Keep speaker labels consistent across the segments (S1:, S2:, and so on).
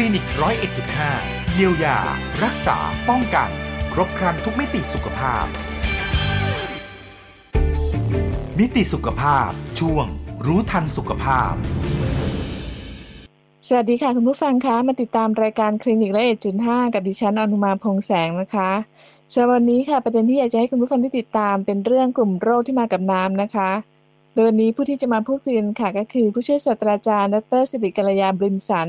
S1: ลินิกร้อยเอ็ดจุดห้าเยียวยา รักษา ป้องกัน ครบครันทุกมิติสุขภาพ มิติสุขภาพ ช่วง รู้ทันสุขภาพ
S2: สวัสดีค่ะ คุณผู้ฟังคะมาติดตามรายการคลินิกละเอ็ดจุดห้ากับดิฉันอนุมาพงแสงนะคะสำหรับวันนี้ค่ะประเด็นที่อยากจะให้คุณผู้ฟังได้ติดตามเป็นเรื่องกลุ่มโรคที่มากับน้ำนะคะ โดยวันนี้ผู้ที่จะมาพูดคุยกันค่ะ ก็คือผู้ช่วยศาสตราจารย์ดรสิริกัลยาบริมสัน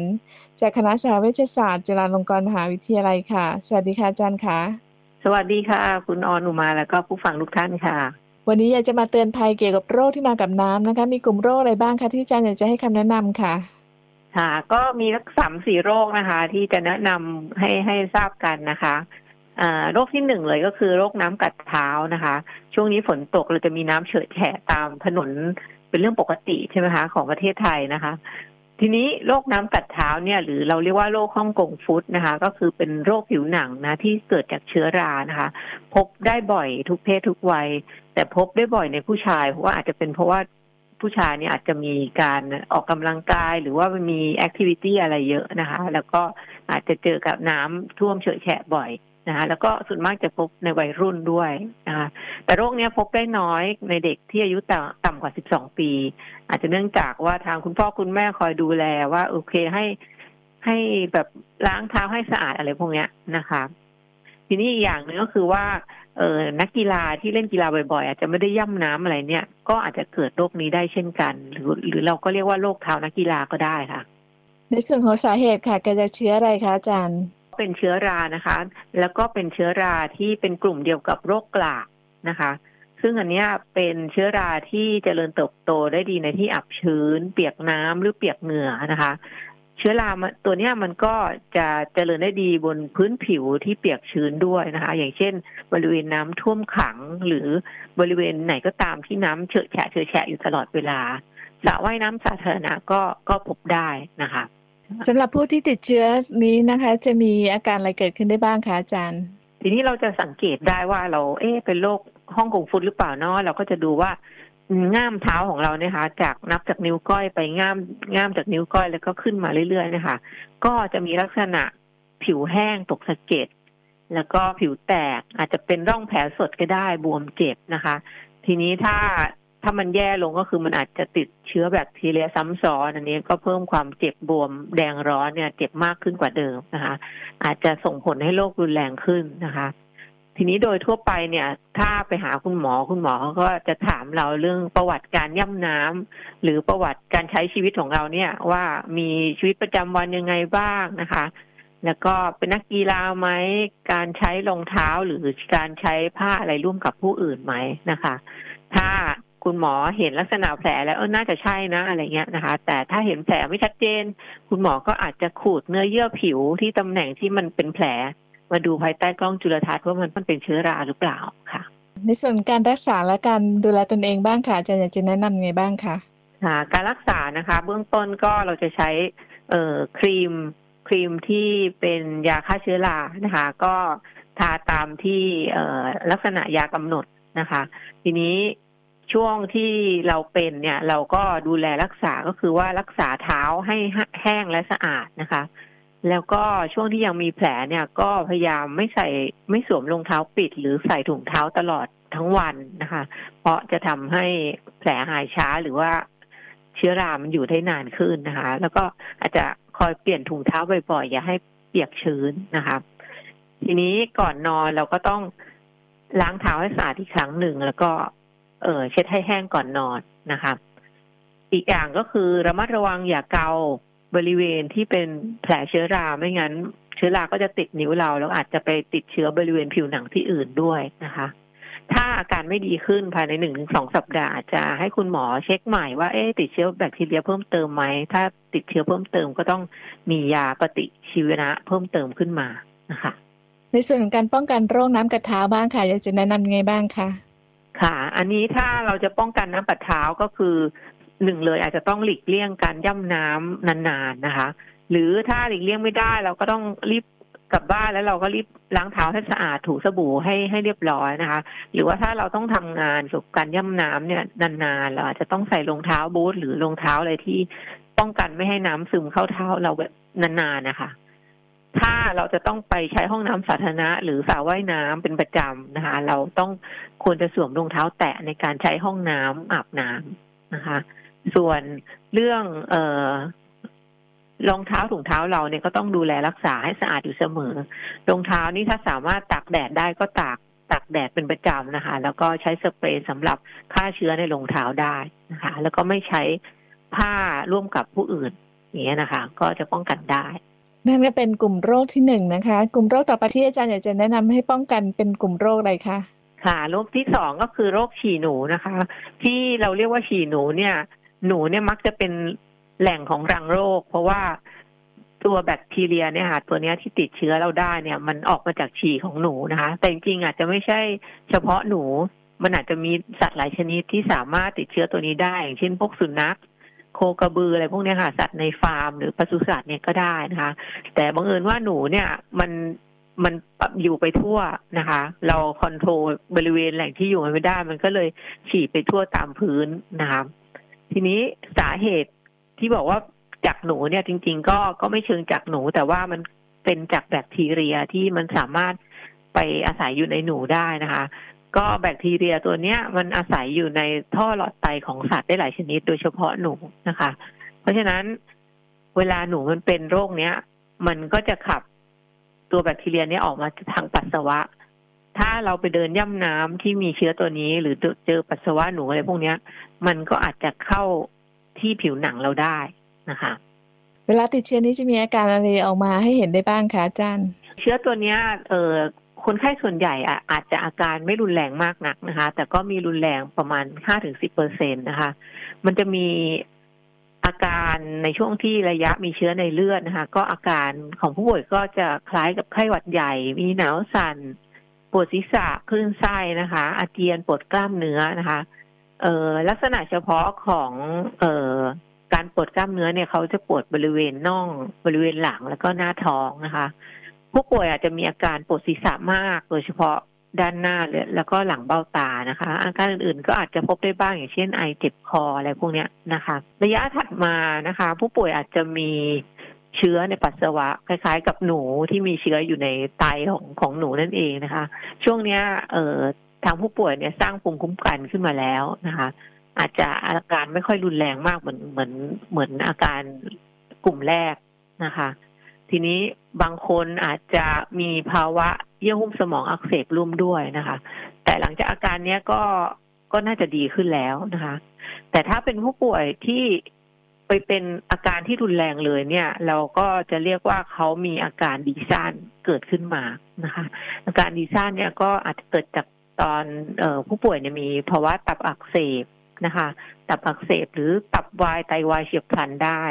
S2: จากคณะสาเวชศาสตร์จุฬาลงกรณ์มหาวิทยาลัยค่ะ สวัสดีค่ะอาจารย์ค่ะ
S3: สวัสดีค่ะ คุณออนุมาแล้วก็ผู้ฟังทุกท่านค่ะ
S2: วันนี้อยากจะมาเตือนภัยเกี่ยวกับโรคที่มากับน้ำนะคะ มีกลุ่มโรคอะไรบ้างคะที่อาจารย์อยากจะให้คำแนะนำค่ะ
S3: ค่ะก็มีสักสามสี่โรคนะคะ ที่จะแนะนำให้ให้ทราบกันนะคะ โรคที่หนึ่งเลยก็คือโรคน้ำกัดเท้านะคะ ช่วงนี้ฝนตกเราจะมีน้ำเฉอะแฉะตามถนนเป็นเรื่องปกติใช่ไหมคะของประเทศไทยนะคะ ทีนี้โรคน้ำกัดเท้าเนี่ย หรือเราเรียกว่าโรค Hong Kong foot นะคะ ก็คือเป็นโรคผิวหนังนะที่เกิดจากเชื้อรานะคะ พบได้บ่อยทุกเพศทุกวัย แต่พบได้บ่อยในผู้ชายเพราะว่าอาจจะเป็นเพราะว่าผู้ชายเนี่ยอาจจะมีการออกกำลังกายหรือว่ามี activity อะไรเยอะนะคะ แล้วก็อาจจะเจอกับน้ำท่วมเฉอะแฉะบ่อย นะคะแล้วก็ส่วนมากจะพบในวัยรุ่นด้วยนะคะแต่โรคนี้พบได้น้อยในเด็กที่อายุต่ำต่ำกว่า 12 ปี อาจจะเนื่องจากว่าทางคุณพ่อคุณแม่คอยดูแลว่าโอเคให้ให้แบบล้างเท้าให้สะอาดอะไรพวกนี้นะคะ ทีนี้อีกอย่างหนึ่งก็คือว่าเออนักกีฬาที่เล่นกีฬาบ่อยๆ อาจจะไม่ได้ย่ำน้ำอะไรเนี่ย ก็อาจจะเกิดโรคนี้ได้เช่นกัน หรือหรือเราก็เรียกว่าโรคเท้านักกีฬาก็ได้ค่ะ
S2: ในส่วนของสาเหตุค่ะเกิดจากเชื้ออะไรคะอาจารย์
S3: เป็นเชื้อรานะคะ แล้วก็เป็นเชื้อราที่เป็นกลุ่มเดียวกับโรคกลากนะคะ ซึ่งอันนี้เป็นเชื้อราที่เจริญเติบโตได้ดีในที่อับชื้น เปียกน้ำหรือเปียกเหงื่อนะคะ เชื้อราตัวนี้มันก็จะเจริญได้ดีบนพื้นผิวที่เปียกชื้นด้วยนะคะ อย่างเช่น บริเวณน้ำท่วมขังหรือบริเวณไหนก็ตามที่น้ำเฉอะแฉะเฉอะแฉะอยู่ตลอดเวลาสระว่ายน้ำสาธารณะก็ก็พบได้นะคะ
S2: สำหรับผู้ที่ติดเชื้อนี้นะคะ จะมีอาการอะไรเกิดขึ้นได้บ้างคะอาจารย์
S3: ทีนี้เราจะสังเกตได้ว่าเรา เอ๊ะเป็นโรคห้องกงฟุตหรือเปล่าเนาะเราก็จะดูว่าง่ามเท้าของเราเนี่ยค่ะจากนับจากนิ้วก้อยไปง่ามง่ามจากนิ้วก้อยแล้วก็ขึ้นมาเรื่อยๆนะคะก็จะมีลักษณะผิวแห้งตกสะเก็ดแล้วก็ผิวแตกอาจจะเป็นร่องแผลสดก็ได้บวมเจ็บนะคะ ทีนี้ถ้า ถ้ามันแย่ลงก็คือมันอาจจะติดเชื้อแบคทีเรียซ้ำซ้อน อันนี้ก็เพิ่มความเจ็บบวมแดงร้อนเนี่ย เจ็บมากขึ้นกว่าเดิมนะคะ อาจจะส่งผลให้โรครุนแรงขึ้นนะคะ ทีนี้โดยทั่วไปเนี่ย ถ้าไปหาคุณหมอคุณหมอเขาก็จะถามเราเรื่องประวัติการย่ำน้ำหรือประวัติการใช้ชีวิตของเราเนี่ย ว่ามีชีวิตประจำวันยังไงบ้างนะคะ แล้วก็เป็นนักกีฬาไหมการใช้รองเท้าหรือการใช้ผ้าอะไรร่วมกับผู้อื่นไหมนะคะ ถ้า คุณหมอเห็นลักษณะแผลแล้วเออน่าจะใช่นะอะไรเงี้ยนะคะ แต่ถ้าเห็นแผลไม่ชัดเจน คุณหมอก็อาจจะขูดเนื้อเยื่อผิวที่ตำแหน่งที่มันเป็นแผล มาดูภายใต้กล้องจุลทรรศน์ว่ามันเป็นเชื้อราหรือเปล่าค่ะ
S2: ในส่วนการรักษาและการดูแลตนเองบ้างค่ะอาจารย์อยากจะแนะนำไงบ้างคะ
S3: ค่ะการรักษานะคะ เบื้องต้นก็เราจะใช้เอ่อครีมครีมที่เป็นยาฆ่าเชื้อรานะคะ ก็ทาตามที่เอ่อลักษณะยากำหนดนะคะ ทีนี้ ช่วงที่เราเป็นเนี่ย เราก็ดูแลรักษาก็คือว่ารักษาเท้าให้แห้งและสะอาดนะคะ แล้วก็ช่วงที่ยังมีแผลเนี่ย ก็พยายามไม่ใส่ไม่สวมรองเท้าปิด หรือใส่ถุงเท้าตลอดทั้งวันนะคะ เพราะจะทำให้แผลหายช้าหรือว่าเชื้อรามันอยู่ได้นานขึ้นนะคะ แล้วก็อาจจะคอยเปลี่ยนถุงเท้าบ่อยๆอย่าให้เปียกชื้นนะคะ ทีนี้ก่อนนอนเราก็ต้องล้างเท้าให้สะอาดอีกครั้งหนึ่ง แล้วก็ เออเช็ดให้แห้งก่อนนอนนะคะ อีกอย่างก็คือระมัดระวังอย่าเกาบริเวณที่เป็นแผลเชื้อราไม่งั้น เชื้อราก็จะติดนิ้วเรา แล้วอาจจะไปติดเชื้อบริเวณผิวหนังที่อื่นด้วยนะคะ ถ้าอาการไม่ดีขึ้นภายในหนึ่งถึงสองสัปดาห์จะให้คุณหมอเช็คใหม่ว่าเอ๊ติดเชื้อแบคทีเรียเพิ่มเติมไหมถ้าติดเชื้อเพิ่มเติมก็ต้องมียาปฏิชีวนะเพิ่มเติมขึ้นมานะคะ
S2: ในส่วนของการป้องกันโรคน้ำกระเท้าบ้างค่ะอยากจะแนะนำยังไงบ้างคะ
S3: ค่ะ อันนี้ถ้าเราจะป้องกันน้ำปัดเท้าก็คือหนึ่งเลยอาจจะต้องหลีกเลี่ยงการย่ำน้ำนานๆนะคะ หรือถ้าหลีกเลี่ยงไม่ได้เราก็ต้องรีบกลับบ้านแล้วเราก็รีบล้างเท้าให้สะอาดถูสบู่ให้ให้เรียบร้อยนะคะ หรือว่าถ้าเราต้องทำงานเกี่ยวกับการย่ำน้ำเนี่ยนานๆเราอาจจะต้องใส่รองเท้าบูทหรือรองเท้าอะไรที่ป้องกันไม่ให้น้ำซึมเข้าเท้าเราแบบนานๆนะคะ ถ้าเราจะต้องไปใช้ห้องน้ำสาธารณะ หรือสระว่ายน้ำเป็นประจำนะคะ เราต้องควรจะสวมรองเท้าแตะในการใช้ห้องน้ำอาบน้ำนะคะ ส่วนเรื่องเออรองเท้าถุงเท้าเราเนี่ยก็ต้องดูแลรักษาให้สะอาดอยู่เสมอรองเท้านี่ถ้าสามารถตากแดดได้ก็ตากตากแดดเป็นประจำนะคะ แล้วก็ใช้สเปรย์สำหรับฆ่าเชื้อในรองเท้าได้นะคะ แล้วก็ไม่ใช้ผ้าร่วมกับผู้อื่นอย่างเงี้ยนะคะ ก็จะป้องกันได้
S2: นั่นก็เป็นกลุ่มโรคที่หนึ่งนะคะ กลุ่มโรคต่อไปที่อาจารย์อยากจะแนะนำให้ป้องกันเป็นกลุ่มโรคอะไรคะ
S3: ค่ะโรคที่สองก็คือโรคฉี่หนูนะคะ ที่เราเรียกว่าฉี่หนูเนี่ย หนูเนี่ยมักจะเป็นแหล่งของรังโรค เพราะว่าตัวแบคทีเรียเนี่ยค่ะตัวนี้ที่ติดเชื้อเราได้เนี่ย มันออกมาจากฉี่ของหนูนะคะ แต่จริงๆอาจจะไม่ใช่เฉพาะหนู มันอาจจะมีสัตว์หลายชนิดที่สามารถติดเชื้อตัวนี้ได้อย่างเช่นพวกสุนัข โคกระบืออะไรพวกนี้ค่ะ สัตว์ในฟาร์มหรือปศุสัตว์เนี่ยก็ได้นะคะ แต่บังเอิญว่าหนูเนี่ยมันมันอยู่ไปทั่วนะคะ เราคอนโทรลบริเวณแหล่งที่อยู่มันไม่ได้ มันก็เลยฉี่ไปทั่วตามพื้นนะคะทีนี้สาเหตุที่บอกว่าจากหนูเนี่ยจริง ๆ ก็ก็ไม่เชิงจากหนู แต่ว่ามันเป็นจากแบคทีเรียที่มันสามารถไปอาศัยอยู่ในหนูได้นะคะ ก็แบคทีเรียตัวเนี้ยมันอาศัยอยู่ในท่อหลอดไตของสัตว์ได้หลายชนิดโดยเฉพาะหนูนะคะ เพราะฉะนั้นเวลาหนูมันเป็นโรคเนี้ย มันก็จะขับตัวแบคทีเรียเนี้ยออกมาทางปัสสาวะ ถ้าเราไปเดินย่ำน้ำที่มีเชื้อตัวนี้ หรือเจอปัสสาวะหนูอะไรพวกเนี้ย มันก็อาจจะเข้าที่ผิวหนังเราได้นะคะ
S2: เวลาติดเชื้อนี้จะมีอาการอะไรออกมาให้เห็นได้บ้างคะอาจารย์
S3: เชื้อตัวเนี้ยเออ คนไข้ส่วนใหญ่อาจจะอาการไม่รุนแรงมากนักนะคะ แต่ก็มีรุนแรงประมาณห้าถึงสิบเปอร์เซ็นตนะคะ มันจะมีอาการในช่วงที่ระยะมีเชื้อในเลือดนะคะ ก็อาการของผู้ป่วยก็จะคล้ายกับไข้หวัดใหญ่ มีหนาวสัน่นปวดศีรษะคลื่นไส้นะคะ อาเจียนปวดกล้ามเนื้อนะคะเอ่อลักษณะเฉพาะของเอ่อการปวดกล้ามเนื้อเนี่ยเขาจะปวดบริเวณน่องบริเวณหลังแล้วก็หน้าท้องนะคะ ผู้ป่วยอาจจะมีอาการปวดศีรษะมาก โดยเฉพาะด้านหน้าเลยแล้วก็หลังเบ้าตานะคะ อาการอื่นๆก็อาจจะพบได้บ้างอย่างเช่นไอเจ็บคออะไรพวกเนี้ยนะคะ ระยะถัดมานะคะ ผู้ป่วยอาจจะมีเชื้อในปัสสาวะ คล้ายๆ กับหนูที่มีเชื้ออยู่ในไตของของหนูนั่นเองนะคะ ช่วงเนี้ยเอ่อทางผู้ป่วยเนี่ยสร้างภูมิคุ้มกันขึ้นมาแล้วนะคะ อาจจะอาการไม่ค่อยรุนแรงมากเหมือนเหมือนเหมือนอาการกลุ่มแรกนะคะ ทีนี้บางคนอาจจะมีภาวะเยื่อหุ้มสมองอักเสบร่วมด้วยนะคะ แต่หลังจากอาการเนี้ยก็ก็น่าจะดีขึ้นแล้วนะคะ แต่ถ้าเป็นผู้ป่วยที่ไปเป็นอาการที่รุนแรงเลยเนี่ย เราก็จะเรียกว่าเขามีอาการดีซ่านเกิดขึ้นมานะคะ อาการดีซ่านเนี่ยก็อาจจะเกิดจากตอนเอผู้ป่วยเนี่ยมีภาวะตับอักเสบนะคะ ตับอักเสบหรือตับวายไตวายเฉียบพลันได้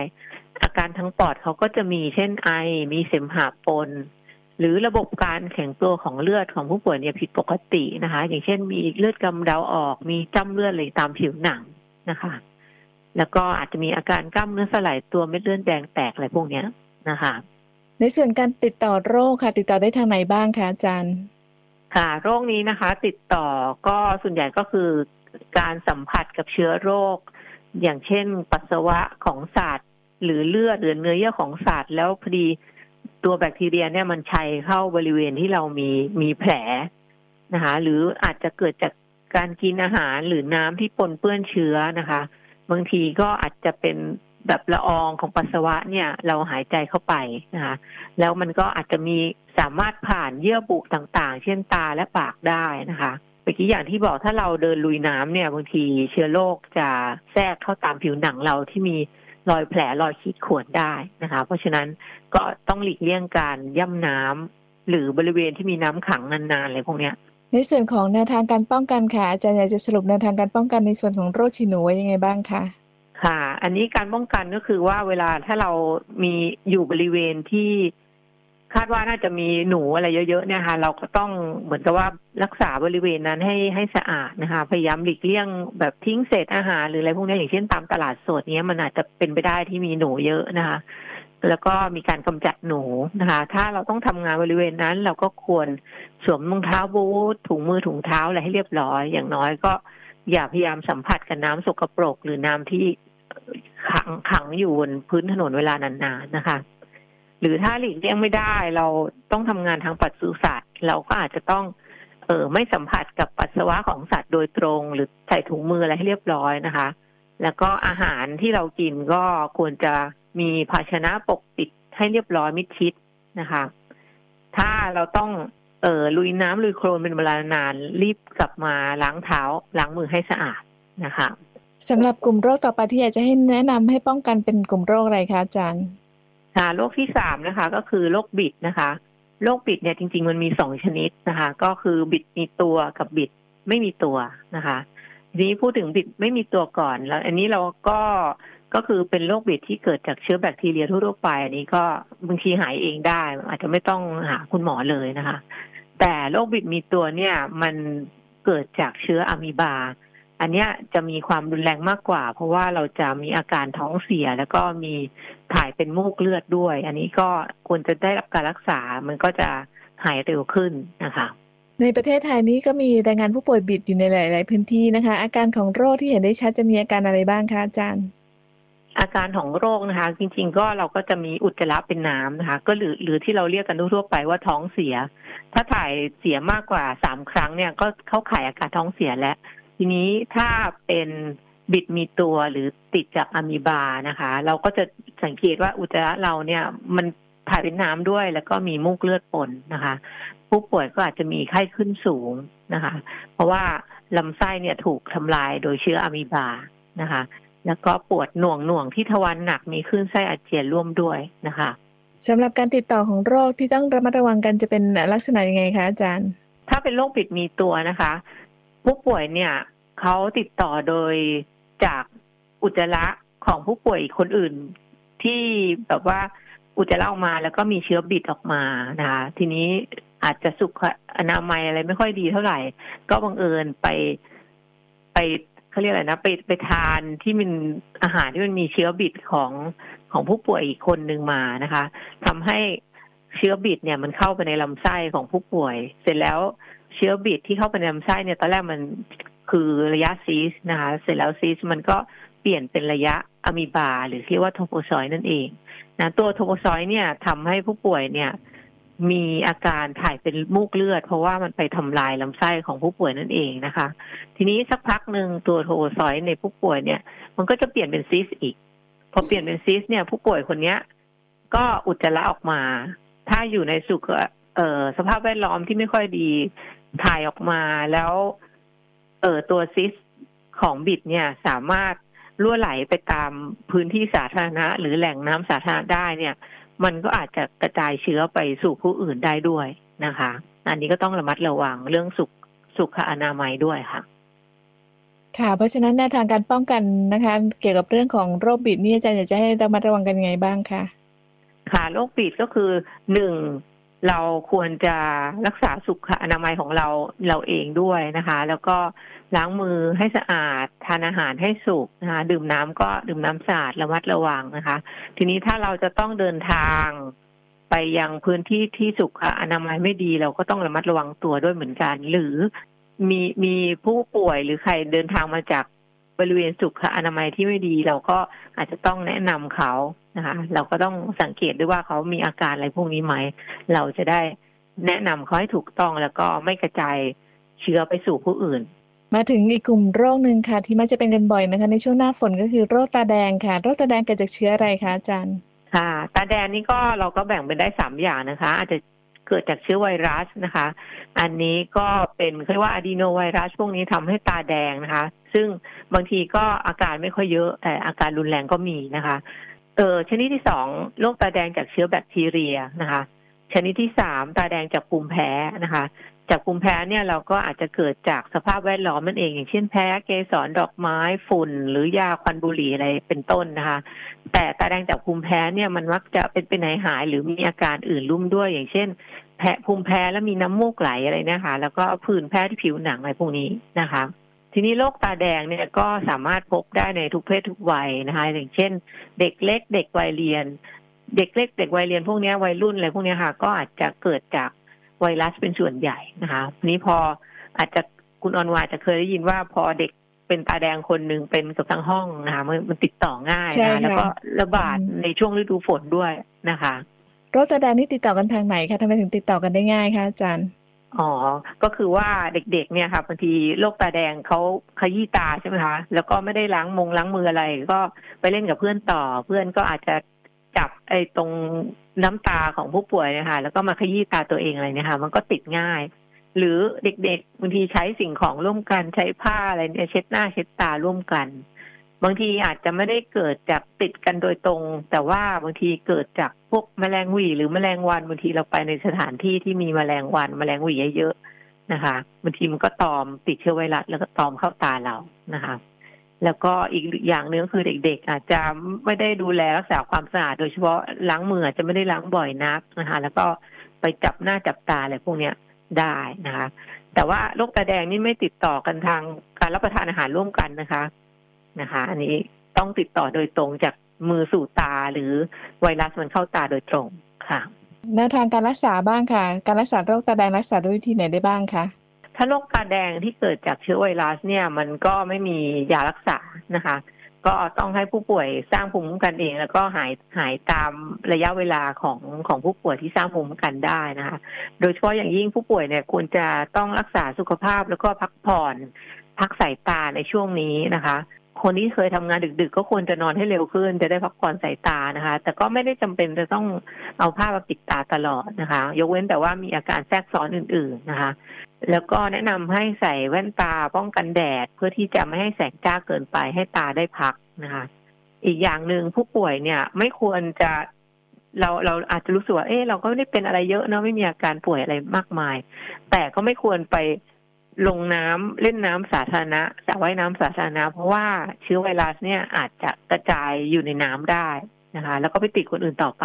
S3: อาการทั้งปอดเขาก็จะมีเช่นไอ มีเสมหะปน หรือระบบการแข็งตัวของเลือดของผู้ป่วยเนี่ยผิดปกตินะคะ อย่างเช่นมีเลือดกำเดาออก มีจ้ำเลือดเลยตามผิวหนังนะคะ แล้วก็อาจจะมีอาการกล้ามเนื้อสลายตัวเม็ดเลือดแดงแตกอะไรพวกเนี้ยนะคะ
S2: ในส่วนการติดต่อโรคค่ะ ติดต่อได้ทางไหนบ้างคะอาจารย์
S3: ค่ะ โรคนี้นะคะ ติดต่อก็ส่วนใหญ่ก็คือการสัมผัสกับเชื้อโรค อย่างเช่น ปัสสาวะของสัตว์ หรือเลือดหรือเนื้อเยื่อของสัตว์ แล้วพอดีตัวแบคทีเรียเนี่ยมันชัยเข้าบริเวณที่เรามีมีแผลนะคะหรืออาจจะเกิดจากการกินอาหารหรือน้ำที่ปนเปื้อนเชื้อนะคะ บางทีก็อาจจะเป็นแบบละอองของปัสสาวะเนี่ยเราหายใจเข้าไปนะคะแล้วมันก็อาจจะมีสามารถผ่านเยื่อบุต่างๆ เช่นตาและปากได้นะคะเมื่อกี้อย่างที่บอกถ้าเราเดินลุยน้ำเนี่ยบางทีเชื้อโรคจะแทรกเข้าตามผิวหนังเราที่มี รอยแผลรอยขีดข่วนได้นะคะ เพราะฉะนั้นก็ต้องหลีกเลี่ยงการย่ำน้ำหรือบริเวณที่มีน้ำขังนานๆอะไรพวกเนี้ย
S2: ในส่วนของแนวทางการป้องกันค่ะอาจารย์อยากจะสรุปแนวทางการป้องกันในส่วนของโรคฉี่หนูไว้ยังไงบ้างคะ
S3: ค่ะ อันนี้การป้องกันก็คือว่าเวลาถ้าเรามีอยู่บริเวณที่ คาดว่าน่าจะมีหนูอะไรเยอะๆเนี่ยค่ะเราก็ต้องเหมือนกับว่ารักษาบริเวณนั้นให้ให้สะอาดนะคะ พยายามหลีกเลี่ยงแบบทิ้งเศษอาหาร หรืออะไรพวกนี้อย่างเช่นตามตลาดสดเนี้ยมันอาจจะเป็นไปได้ที่มีหนูเยอะนะคะ แล้วก็มีการกำจัดหนูนะคะ ถ้าเราต้องทำงานบริเวณนั้น เราก็ควรสวมรองเท้าบูทถุงมือถุงเท้าอะไรให้เรียบร้อย อย่างน้อยก็อย่าพยายามสัมผัสกับน้ำสกปรก หรือน้ำที่ขังขังอยู่บนพื้นถนนเวลานานๆนะคะ หรือถ้าหลีกเลี่ยงไม่ได้เราต้องทำงานทางปัสสุสัตว์เราก็อาจจะต้องเออไม่สัมผัสกับปัสสาวะของสัตว์โดยตรง หรือใส่ถุงมืออะไรให้เรียบร้อยนะคะ แล้วก็อาหารที่เรากินก็ควรจะมีภาชนะปกปิดให้เรียบร้อยมิดชิดนะคะ ถ้าเราต้องเออลุยน้ำลุยโคลนเป็นเวลานานรีบกลับมาล้างเท้าล้างมือให้สะอาดนะคะ
S2: สำหรับกลุ่มโรคต่อไปที่อยากจะให้แนะนำให้ป้องกันเป็นกลุ่มโรคอะไรคะอาจารย์
S3: ค่ะโรคที่สามนะคะ ก็คือโรคบิดนะคะโรคบิดเนี่ยจริง ๆ มันมีสองชนิดนะคะ ก็คือบิดมีตัวกับบิดไม่มีตัวนะคะทีนี้พูดถึงบิดไม่มีตัวก่อนแล้ว อันนี้เราก็ก็คือเป็นโรคบิดที่เกิดจากเชื้อแบคทีเรียทั่วไป อันนี้ก็บางทีหายเองได้ อาจจะไม่ต้องหาคุณหมอเลยนะคะ แต่โรคบิดมีตัวเนี่ยมันเกิดจากเชื้ออะมีบา อันนี้จะมีความรุนแรงมากกว่า เพราะว่าเราจะมีอาการท้องเสียแล้วก็มีถ่ายเป็นมูกเลือดด้วย อันนี้ก็ควรจะได้รับการรักษา มันก็จะหายเร็วขึ้นนะคะ
S2: ในประเทศไทยนี้ก็มีรายงานผู้ป่วยบิดอยู่ในหลาย ๆ พื้นที่นะคะ อาการของโรคที่เห็นได้ชัดจะมีอาการอะไรบ้างคะอาจารย์
S3: อาการของโรคนะคะ จริง ๆ ก็เราก็จะมีอุจจาระเป็นน้ำนะคะ ก็หรือหรือที่เราเรียกกันทั่วไปว่าท้องเสีย ถ้าถ่ายเสียมากกว่าสามครั้งเนี่ย ก็เข้าข่ายอาการท้องเสียแล้ว ทีนี้ถ้าเป็นบิดมีตัวหรือติดจากอะมีบานะคะ เราก็จะสังเกตว่าอุจจาระเราเนี่ยมันถ่ายเป็นน้ำด้วยแล้วก็มีมูกเลือดปนนะคะ ผู้ป่วยก็อาจจะมีไข้ขึ้นสูงนะคะ เพราะว่าลำไส้เนี่ยถูกทำลายโดยเชื้ออะมีบานะคะ แล้วก็ปวดหน่วงหน่วงที่ทวารหนักมีคลื่นไส้อาเจียนร่วมด้วยนะคะ
S2: สำหรับการติดต่อของโรคที่ต้องระมัดระวังกันจะเป็นลักษณะยังไงคะอาจารย์
S3: ถ้าเป็นโรคปิดมีตัวนะคะ ผู้ป่วยเนี่ยเขาติดต่อโดยจากอุจจาระของผู้ป่วยคนอื่น ที่แบบว่าอุจจาระออกมาแล้วก็มีเชื้อบิดออกมานะคะทีนี้อาจจะสุขอนามัยอะไรไม่ค่อยดีเท่าไหร่ ก็บังเอิญไปไปเขาเรียกอะไรนะไปไปทานที่มันอาหารที่มันมีเชื้อบิดของของผู้ป่วยอีกคนหนึ่งมานะคะทำให้เชื้อบิดเนี่ยมันเข้าไปในลำไส้ของผู้ป่วย เสร็จแล้ว เชื้อบิดที่เข้าไปในลำไส้เนี่ยตอนแรกมันคือระยะซีสนะคะ เสร็จแล้วซีสมันก็เปลี่ยนเป็นระยะอะมีบา หรือเรียกว่าโทโพซอยนั่นเองนะตัวโทโพซอยเนี่ยทำให้ผู้ป่วยเนี่ย มีอาการถ่ายเป็นมูกเลือด เพราะว่ามันไปทำลายลำไส้ของผู้ป่วยนั่นเองนะคะ ทีนี้สักพักหนึ่งตัวโทซอยในผู้ป่วยเนี่ย มันก็จะเปลี่ยนเป็นซิสอีก พอเปลี่ยนเป็นซิสเนี่ย ผู้ป่วยคนเนี้ย ก็อุจจาระออกมา ถ้าอยู่ในสุขเอ่อสภาพแวดล้อมที่ไม่ค่อยดี ถ่ายออกมาแล้ว เอ่อตัวซิสของบิดเนี่ยสามารถล่วไหลไปตามพื้นที่สาธารณะ หรือแหล่งน้ำสาธารณะได้เนี่ย มันก็อาจจะกระจายเชื้อไปสู่ผู้อื่นได้ด้วยนะคะ อันนี้ก็ต้องระมัดระวังเรื่องสุขสุขอนามัยด้วยค่ะ
S2: ค่ะ เพราะฉะนั้นแนวทางการป้องกันนะคะ เกี่ยวกับเรื่องของโรคบิดนี่อาจารย์อยากจะให้ระมัดระวังกันยังไงบ้างคะ
S3: ค่ะโรคบิดก็คือหนึ่ง เราควรจะรักษาสุขอนามัยของเราเราเองด้วยนะคะ แล้วก็ล้างมือให้สะอาด ทานอาหารให้สุกนะคะดื่มน้ำก็ดื่มน้ำสะอาดระมัดระวังนะคะ ทีนี้ถ้าเราจะต้องเดินทางไปยังพื้นที่ที่สุขอนามัยไม่ดีเราก็ต้องระมัดระวังตัวด้วยเหมือนกัน หรือมีมีผู้ป่วยหรือใครเดินทางมาจากบริเวณสุขอนามัยที่ไม่ดี เราก็อาจจะต้องแนะนำเขา นะคะเราก็ต้องสังเกตด้วยว่าเขามีอาการอะไรพวกนี้ไหม เราจะได้แนะนำเขาให้ถูกต้องแล้วก็ไม่กระจายเชื้อไปสู่ผู้อื่น
S2: มาถึงอีกกลุ่มโรคหนึ่งค่ะ ที่มักจะเป็นกันบ่อยนะคะ ในช่วงหน้าฝนก็คือโรคตาแดงค่ะ โรคตาแดงเกิดจากเชื้ออะไรคะอาจารย์
S3: ค่ะ ตาแดงนี่ก็เราก็แบ่งเป็นได้สามอย่างนะคะ อาจจะเกิดจากเชื้อไวรัสนะคะ อันนี้ก็เป็นเรียกว่าอะดีโนไวรัสพวกนี้ทำให้ตาแดงนะคะ ซึ่งบางทีก็อาการไม่ค่อยเยอะแต่อาการรุนแรงก็มีนะคะ เออชนิดที่สองโรคตาแดงจากเชื้อแบคทีเรียนะคะ ชนิดที่สามตาแดงจากภูมิแพ้นะคะ จากภูมิแพ้เนี่ยเราก็อาจจะเกิดจากสภาพแวดล้อมนั่นเอง อย่างเช่นแพ้เกสรดอกไม้ฝุ่น หรือยาควันบุหรี่อะไรเป็นต้นนะคะ แต่ตาแดงจากภูมิแพ้เนี่ยมันมักจะเป็นเป็นไหนหาย หรือมีอาการอื่นร่วมด้วย อย่างเช่น แพ้ภูมิแพ้แล้วมีน้ำมูกไหลอะไรนะคะ แล้วก็ผื่นแพ้ที่ผิวหนังอะไรพวกนี้นะคะ ทีนี้โรคตาแดงเนี่ยก็สามารถพบได้ในทุกเพศทุกวัยนะคะอย่างเช่น เด็กเล็กเด็กวัยเรียน เด็กเล็กเด็กวัยเรียนพวกนี้วัยรุ่นอะไรพวกนี้ค่ะ ก็อาจจะเกิดจากไวรัสเป็นส่วนใหญ่นะคะนี้พออาจจะคุณออนวาจะเคยได้ยินว่าพอเด็กเป็นตาแดงคนหนึ่งเป็นกับทั้งห้องนะคะมันติดต่อง่ายนะแล้วก็ระบาดในช่วงฤดูฝนด้วยนะคะ
S2: โรคตาแดงนี่ติดต่อกันทางไหนคะทำไมถึงติดต่อกันได้ง่ายคะอาจารย์
S3: อ๋อ ก็คือว่าเด็กๆ เนี่ยค่ะบางทีโรคตาแดงเขาขยี้ตาใช่ไหมคะ แล้วก็ไม่ได้ล้างมงล้างมืออะไร ก็ไปเล่นกับเพื่อนต่อ เพื่อนก็อาจจะจับไอ้ตรงน้ำตาของผู้ป่วยนะคะแล้วก็มาขยี้ตาตัวเองอะไรเนี่ยค่ะ มันก็ติดง่าย หรือเด็กๆบางทีใช้สิ่งของร่วมกันใช้ผ้าอะไรเนี่ยเช็ดหน้าเช็ดตาร่วมกัน บางทีอาจจะไม่ได้เกิดจากติดกันโดยตรง แต่ว่าบางทีเกิดจากพวกแมลงหวีหรือแมลงวันบางทีเราไปในสถานที่ที่มีแมลงวัน แมลงหวีเยอะๆนะคะบางทีมันก็ตอมติดเชื้อไวรัสแล้วก็ตอมเข้าตาเรานะคะ แล้วก็อีกอย่างหนึ่งคือเด็ก ๆ อาจจะไม่ได้ดูแลรักษาความสะอาดโดยเฉพาะล้างมืออาจจะไม่ได้ล้างบ่อยนักนะคะ แล้วก็ไปจับหน้าจับตาอะไรพวกเนี้ยได้นะคะ แต่ว่าโรคตาแดงนี่ไม่ติดต่อกันทางการรับประทานอาหารร่วมกันนะคะ นะคะ อันนี้ต้องติดต่อโดยตรงจากมือสู่ตาหรือไวรัสมันเข้าตาโดยตรงค่ะ
S2: แนวทางการรักษาบ้างค่ะ การรักษาโรคตาแดงรักษาด้วยวิธีไหนได้บ้างคะ
S3: ถ้าโรคตาแดงที่เกิดจากเชื้อไวรัสเนี่ยมันก็ไม่มียารักษานะคะ ก็ต้องให้ผู้ป่วยสร้างภูมิคุ้มกันเอง แล้วก็หายหายตามระยะเวลาของของผู้ป่วยที่สร้างภูมิคุ้มกันได้นะคะ โดยเฉพาะอย่างยิ่งผู้ป่วยเนี่ยควรจะต้องรักษาสุขภาพแล้วก็พักผ่อน พักสายตาในช่วงนี้นะคะ คนที่เคยทำงานดึก ๆ ก็ควรจะนอนให้เร็วขึ้น จะได้พักผ่อนสายตานะคะ แต่ก็ไม่ได้จำเป็นจะต้องเอาผ้ามาปิดตาตลอดนะคะ ยกเว้นแต่ว่ามีอาการแทรกซ้อนอื่น ๆนะคะ แล้วก็แนะนำให้ใส่แว่นตาป้องกันแดด เพื่อที่จะไม่ให้แสงจ้าเกินไปให้ตาได้พักนะคะ อีกอย่างหนึ่งผู้ป่วยเนี่ย ไม่ควรจะเราเราอาจจะรู้สึกว่าเออเราก็ไม่ได้เป็นอะไรเยอะเนาะไม่มีอาการป่วยอะไรมากมาย แต่ก็ไม่ควรไป ลงน้ำเล่นน้ำสาธารณะสระว่ายน้ำสาธารณะ เพราะว่าเชื้อไวรัสเนี่ยอาจจะกระจายอยู่ในน้ำได้นะคะ แล้วก็ไปติดคนอื่นต่อไป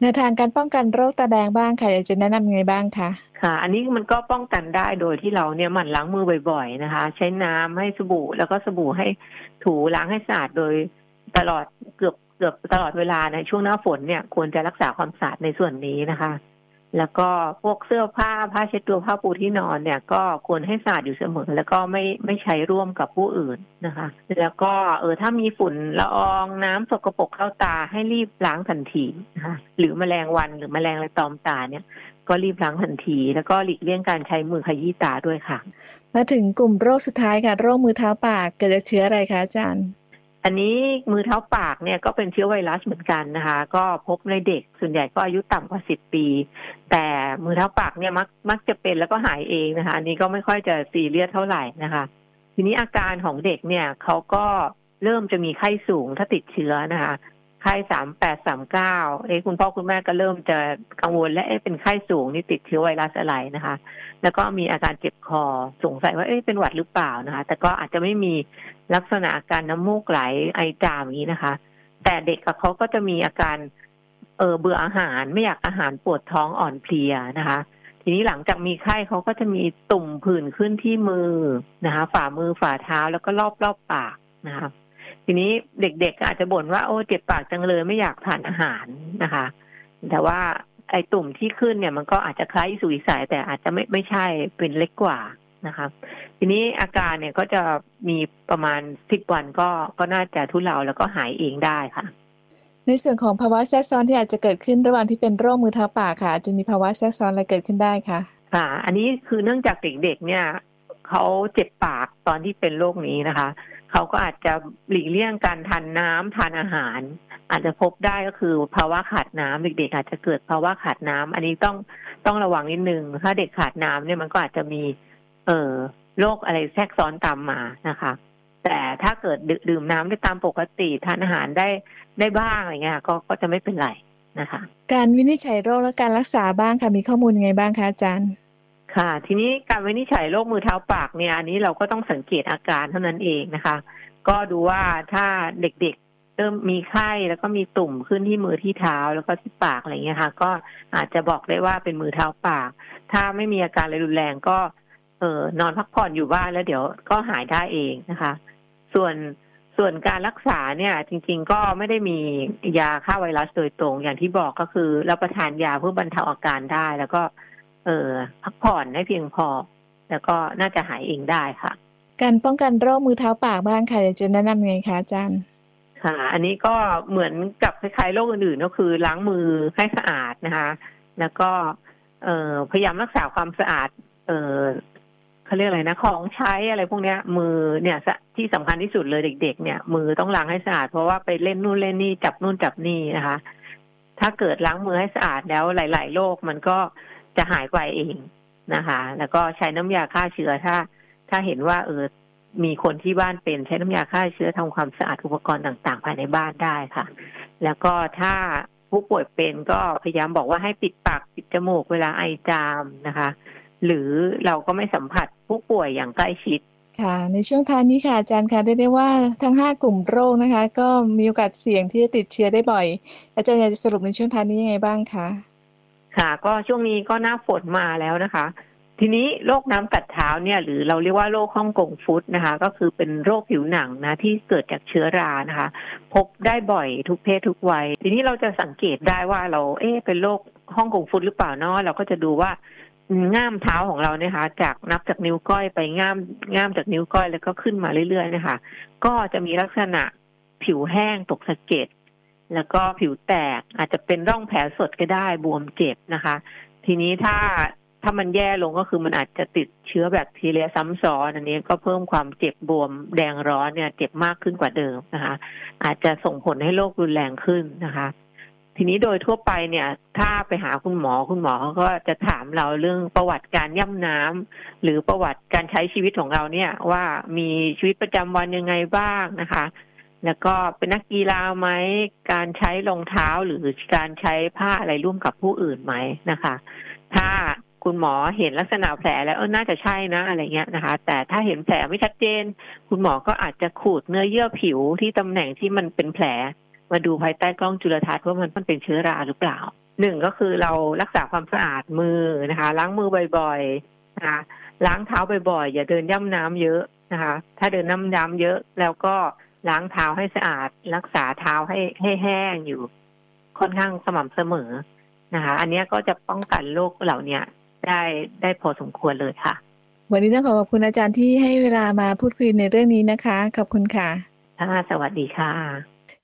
S2: แนวทางการป้องกันโรคตาแดงบ้างค่ะอยากจะแนะนำยังไงบ้างคะ
S3: ค่ะ อันนี้มันก็ป้องกันได้โดยที่เราเนี่ยหมั่นล้างมือบ่อย ๆ นะคะ ใช้น้ำให้สบู่ แล้วก็สบู่ให้ถูล้างให้สะอาดโดยตลอดเกือบเกือบตลอดเวลาในช่วงหน้าฝนเนี่ยควรจะรักษาความสะอาดในส่วนนี้นะคะ แล้วก็พวกเสื้อผ้าผ้าเช็ดตัวผ้าปูที่นอนเนี่ย ก็ควรให้สะอาดอยู่เสมอ แล้วก็ไม่ไม่ใช้ร่วมกับผู้อื่นนะคะ แล้วก็เออถ้ามีฝุ่นละอองน้ำสกปรกเข้าตาให้รีบล้างทันทีนะคะหรือแมลงวันหรือแมลงอะไรตอมตาเนี่ย ก็รีบล้างทันที แล้วก็หลีกเลี่ยงการใช้มือขยี้ตาด้วยค่ะ
S2: มาถึงกลุ่มโรคสุดท้ายค่ะ โรคมือเท้าปากเกิดจากเชื้ออะไรคะอาจารย์
S3: อันนี้มือเท้าปากเนี่ยก็เป็นเชื้อไวรัสเหมือนกันนะคะ ก็พบในเด็กส่วนใหญ่ก็อายุต่ำกว่าสิบปี แต่มือเท้าปากเนี่ยมักมักจะเป็นแล้วก็หายเองนะคะ อันนี้ก็ไม่ค่อยจะซีเรียสเท่าไหร่นะคะ ทีนี้อาการของเด็กเนี่ยเขาก็เริ่มจะมีไข้สูงถ้าติดเชื้อนะคะ ไข้สามแปดสามเก้าเอ้คุณพ่อคุณแม่ก็เริ่มจะกังวลและเอ๊ะเป็นไข้สูงนี่ติดเชื้อไวรัสอะไรนะคะ แล้วก็มีอาการเจ็บคอสงสัยว่าเอ๊ะเป็นหวัดหรือเปล่านะคะ แต่ก็อาจจะไม่มีลักษณะอาการน้ำมูกไหลไอจามอย่างนี้นะคะ แต่เด็กกับเขาก็จะมีอาการเออเบื่ออาหารไม่อยากอาหารปวดท้องอ่อนเพลียนะคะ ทีนี้หลังจากมีไข้เขาก็จะมีตุ่มผื่นขึ้นที่มือนะคะ ฝ่ามือฝ่าเท้าแล้วก็รอบรอบปากนะคะ ทีนี้เด็กๆอาจจะบ่นว่าโอ้เจ็บปากจังเลยไม่อยากทานอาหารนะคะ แต่ว่าไอ้ตุ่มที่ขึ้นเนี่ยมันก็อาจจะคล้ายสุยสายแต่อาจจะไม่ไม่ใช่เป็นเล็กกว่านะคะทีนี้อาการเนี่ยก็จะมีประมาณสิบวันก็ก็น่าจะทุเลาแล้วก็หายเองได้ค่ะ
S2: ในส่วนของภาวะแทรกซ้อนที่อาจจะเกิดขึ้นระหว่างที่เป็นโรคมือเท้าปากค่ะอาจจะมีภาวะแทรกซ้อนอะไรเกิดขึ้นได้คะ
S3: ค่ะ อันนี้คือเนื่องจากเด็กๆเนี่ยเขาเจ็บปากตอนที่เป็นโรคนี้นะคะ เขาก็อาจจะหลีกเลี่ยงการทานน้ำทานอาหาร อาจจะพบได้ก็คือภาวะขาดน้ำเด็กๆอาจจะเกิดภาวะขาดน้ำอันนี้ต้องต้องระวังนิดนึงถ้าเด็กขาดน้ำเนี่ยมันก็อาจจะมี เอ่อโรคอะไรแทรกซ้อนตามมานะคะ แต่ถ้าเกิดดื่มน้ำได้ตามปกติทานอาหารได้ได้บ้างอะไรเงี้ยก็ก็จะไม่เป็นไรนะคะ
S2: การวินิจฉัยโรคและการรักษาบ้างค่ะมีข้อมูลยังไงบ้างคะอาจารย์
S3: ค่ะ ทีนี้การวินิจฉัยโรคมือเท้าปากเนี่ยอันนี้เราก็ต้องสังเกตอาการเท่านั้นเองนะคะ ก็ดูว่าถ้าเด็กๆเริ่มมีไข้แล้วก็มีตุ่มขึ้นที่มือที่เท้าแล้วก็ที่ปากอะไรเงี้ยค่ะ ก็อาจจะบอกได้ว่าเป็นมือเท้าปาก ถ้าไม่มีอาการอะไรรุนแรงก็ เออนอนพักผ่อนอยู่บ้านแล้วเดี๋ยวก็หายได้เองนะคะ ส่วนส่วนการรักษาเนี่ย จริง ๆ ก็ไม่ได้มียาฆ่าไวรัสโดยตรงอย่างที่บอกก็คือรับประทานยาเพื่อบรรเทาอาการได้แล้วก็ เออพักผ่อนให้เพียงพอ แล้วก็น่าจะหายเองได้ค่ะ
S2: การป้องกันโรคมือเท้าปากบ้างค่ะอยากจะแนะนำยังไงคะอาจารย์
S3: ค่ะ อันนี้ก็เหมือนกับคล้ายๆโรคอื่นๆก็คือล้างมือให้สะอาดนะคะ แล้วก็เอ่อพยายามรักษาความสะอาด เอ่อเขาเรียกอะไรนะของใช้อะไรพวกเนี้ย มือเนี่ยที่สำคัญที่สุดเลยเด็ก ๆ เนี่ย มือต้องล้างให้สะอาดเพราะว่าไปเล่นนู่นเล่นนี่จับนู่นจับนี่นะคะ ถ้าเกิดล้างมือให้สะอาดแล้วหลาย ๆ โรคมันก็ จะหายไปเองนะคะ แล้วก็ใช้น้ำยาฆ่าเชื้อถ้า ถ้าเห็นว่าเออมีคนที่บ้านเป็นใช้น้ำยาฆ่าเชื้อทำความสะอาดอุปกรณ์ต่างๆ ภายในบ้านได้ค่ะ แล้วก็ถ้าผู้ป่วยเป็นก็พยายามบอกว่าให้ปิดปากปิดจมูกเวลาไอจามนะคะ หรือเราก็ไม่สัมผัสผู้ป่วยอย่างใกล้ชิด
S2: ค่ะในช่วงท้ายนี้ค่ะอาจารย์คะได้ได้ว่าทั้งห้ากลุ่มโรคนะคะ ก็มีโอกาสเสี่ยงที่จะติดเชื้อได้บ่อย อาจารย์อยากจะสรุปในช่วงท้ายนี้ยังไงบ้างคะ
S3: ค่ะก็ช่วงนี้ก็หน้าฝนมาแล้วนะคะ ทีนี้โรคน้ำกัดเท้าเนี่ยหรือเราเรียกว่าโรคฮ่องกงฟุตนะคะ ก็คือเป็นโรคผิวหนังนะที่เกิดจากเชื้อรานะคะ พบได้บ่อยทุกเพศทุกวัย ทีนี้เราจะสังเกตได้ว่าเราเอ๊ะเป็นโรคฮ่องกงฟุตหรือเปล่าเนาะเราก็จะดูว่าง่ามเท้าของเราเนี่ยค่ะจากนับจากนิ้วก้อยไปง่ามง่ามจากนิ้วก้อยแล้วก็ขึ้นมาเรื่อยๆนะคะก็จะมีลักษณะผิวแห้งตกสะเก็ด แล้วก็ผิวแตกอาจจะเป็นร่องแผลสดก็ได้บวมเจ็บนะคะ ทีนี้ถ้าถ้ามันแย่ลงก็คือมันอาจจะติดเชื้อแบคทีเรียซ้ำซ้อนอันนี้ก็เพิ่มความเจ็บบวมแดงร้อนเนี่ย เจ็บมากขึ้นกว่าเดิมนะคะ อาจจะส่งผลให้โรครุนแรงขึ้นนะคะ ทีนี้โดยทั่วไปเนี่ย ถ้าไปหาคุณหมอคุณหมอเขาก็จะถามเราเรื่องประวัติการย่ำน้ำหรือประวัติการใช้ชีวิตของเราเนี่ย ว่ามีชีวิตประจำวันยังไงบ้างนะคะ แล้วก็เป็นนักกีฬาไหมการใช้รองเท้าหรือการใช้ผ้าอะไรร่วมกับผู้อื่นไหมนะคะ ถ้าคุณหมอเห็นลักษณะแผลแล้วเออน่าจะใช่นะอะไรเงี้ยนะคะ แต่ถ้าเห็นแผลไม่ชัดเจน คุณหมอก็อาจจะขูดเนื้อเยื่อผิวที่ตำแหน่งที่มันเป็นแผล มาดูภายใต้กล้องจุลทรรศน์ว่ามันเป็นเชื้อราหรือเปล่าหนึ่งก็คือเรารักษาความสะอาดมือนะคะ ล้างมือบ่อยๆนะคะล้างเท้าบ่อยๆ อย่าเดินย่ำน้ำเยอะนะคะ ถ้าเดินน้ำน้ำเยอะแล้วก็ ล้างเท้าให้สะอาด รักษาเท้าให้ให้แห้งอยู่ค่อนข้างสม่ำเสมอนะคะ อันนี้ก็จะป้องกันโรคเหล่านี้ได้ได้พอสมควรเลยค่ะ
S2: วันนี้ต้องขอขอบคุณอาจารย์ที่ให้เวลามาพูดคุยในเรื่องนี้นะคะ ขอบคุณค่ะ
S3: ค่ะสวัสดีค่ะ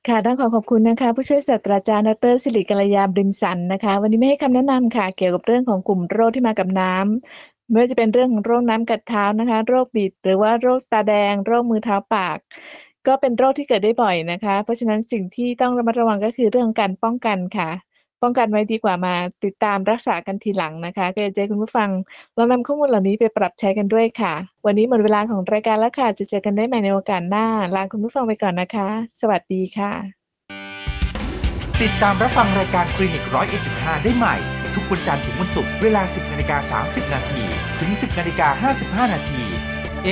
S2: ค่ะต้องขอขอบคุณนะคะ ผู้ช่วยศาสตราจารย์ดรสิริกัลยาบริมสันนะคะ วันนี้ไม่ให้คำแนะนำค่ะ เกี่ยวกับเรื่องของกลุ่มโรคที่มากับน้ำไม่ว่าจะเป็นเรื่องของโรคน้ำกัดเท้านะคะ โรคบิด หรือว่าโรคตาแดง โรคมือเท้าปาก ก็เป็นโรคที่เกิดได้บ่อยนะคะ เพราะฉะนั้นสิ่งที่ต้องระมัดระวังก็คือเรื่องการป้องกันค่ะ ป้องกันไว้ดีกว่ามาติดตามรักษากันทีหลังนะคะ ก็อยากจะคุณผู้ฟังลองนำข้อมูลเหล่านี้ไปปรับใช้กันด้วยค่ะ วันนี้หมดเวลาของรายการแล้วค่ะ จะเจอกันได้ใหม่ในโอกาสหน้า ลาคุณผู้ฟังไปก่อนนะคะ สวัสดีค่ะ
S1: ติดตามรับฟังรายการคลินิกร้อยเอ็ดจุดห้าได้ใหม่ ทุกวันจันทร์ถึงวันศุกร์เวลา 10นาฬิกา30นาทีถึง 10นาฬิกา55นาที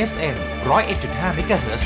S1: FM 101.5 MHz